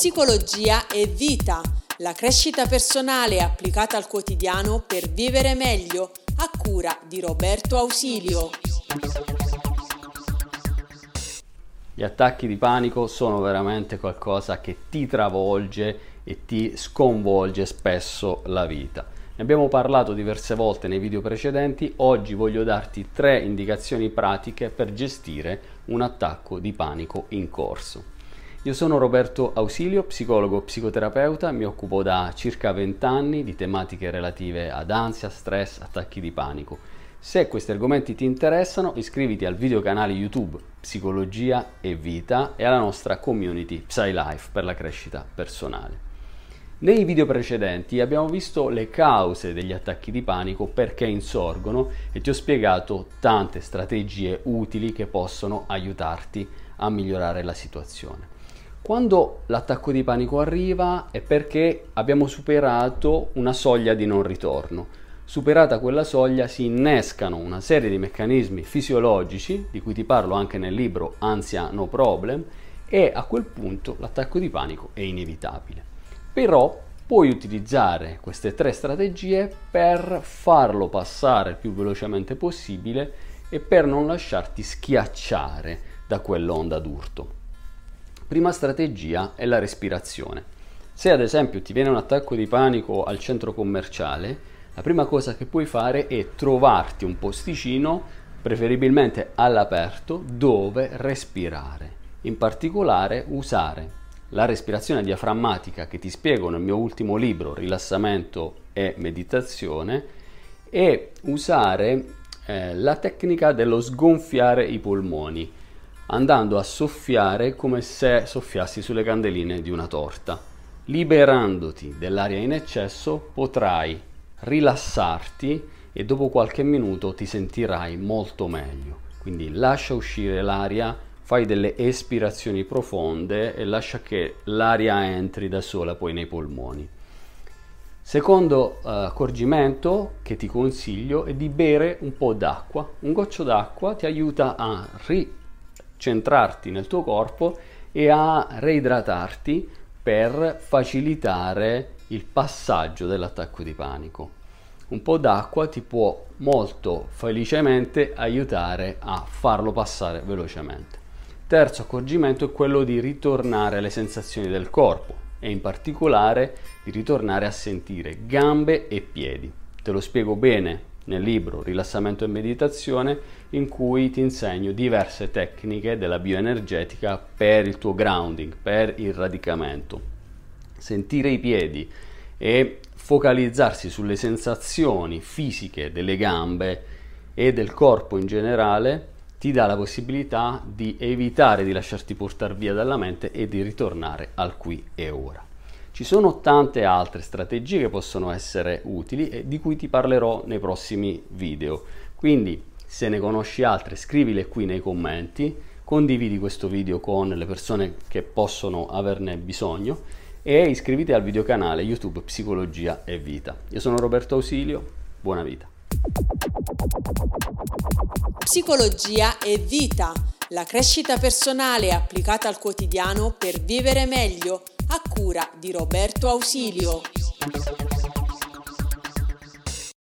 Psicologia e vita, la crescita personale applicata al quotidiano per vivere meglio, a cura di Roberto Ausilio. Gli attacchi di panico sono veramente qualcosa che ti travolge e ti sconvolge spesso la vita. Ne abbiamo parlato diverse volte nei video precedenti, oggi voglio darti tre indicazioni pratiche per gestire un attacco di panico in corso. Io sono Roberto Ausilio, psicologo psicoterapeuta, mi occupo da circa 20 anni di tematiche relative ad ansia, stress, attacchi di panico se questi argomenti ti interessano, iscriviti al video canale YouTube Psicologia e Vita e alla nostra community PsyLife per la crescita personale. Nei video precedenti abbiamo visto le cause degli attacchi di panico, perché insorgono e ti ho spiegato tante strategie utili che possono aiutarti a migliorare la situazione. Quando l'attacco di panico arriva è perché abbiamo superato una soglia di non ritorno Superata quella soglia si innescano una serie di meccanismi fisiologici, di cui ti parlo anche nel libro Ansia No Problem, e a quel punto l'attacco di panico è inevitabile. Però puoi utilizzare queste tre strategie per farlo passare il più velocemente possibile e per non lasciarti schiacciare da quell'onda d'urto. Prima strategia è la respirazione. Se ad esempio ti viene un attacco di panico al centro commerciale, la prima cosa che puoi fare è trovarti un posticino, preferibilmente all'aperto, dove respirare. In particolare usare la respirazione diaframmatica che ti spiego nel mio ultimo libro Rilassamento e meditazione e usare eh, la tecnica dello sgonfiare i polmoni andando a soffiare come se soffiassi sulle candeline di una torta. Liberandoti dell'aria in eccesso potrai rilassarti e dopo qualche minuto ti sentirai molto meglio. Quindi lascia uscire l'aria, fai delle espirazioni profonde e lascia che l'aria entri da sola poi nei polmoni. Secondo uh, accorgimento che ti consiglio è di bere un po' d'acqua. Un goccio d'acqua ti aiuta a ricentrarti nel tuo corpo e a reidratarti per facilitare il passaggio dell'attacco di panico. Un po' d'acqua ti può molto felicemente aiutare a farlo passare velocemente. Terzo accorgimento è quello di ritornare alle sensazioni del corpo e in particolare di ritornare a sentire gambe e piedi. Te lo spiego bene nel libro Rilassamento e meditazione in cui ti insegno diverse tecniche della bioenergetica per il tuo grounding, per il radicamento sentire i piedi e focalizzarsi sulle sensazioni fisiche delle gambe e del corpo in generale ti dà la possibilità di evitare di lasciarti portare via dalla mente e di ritornare al qui e ora. Ci sono tante altre strategie che possono essere utili e di cui ti parlerò nei prossimi video. Quindi, se ne conosci altre, scrivile qui nei commenti, condividi questo video con le persone che possono averne bisogno e iscriviti al videocanale YouTube Psicologia e Vita. Io sono Roberto Ausilio, buona vita. Psicologia e Vita, la crescita personale applicata al quotidiano per vivere meglio, a cura di Roberto Ausilio.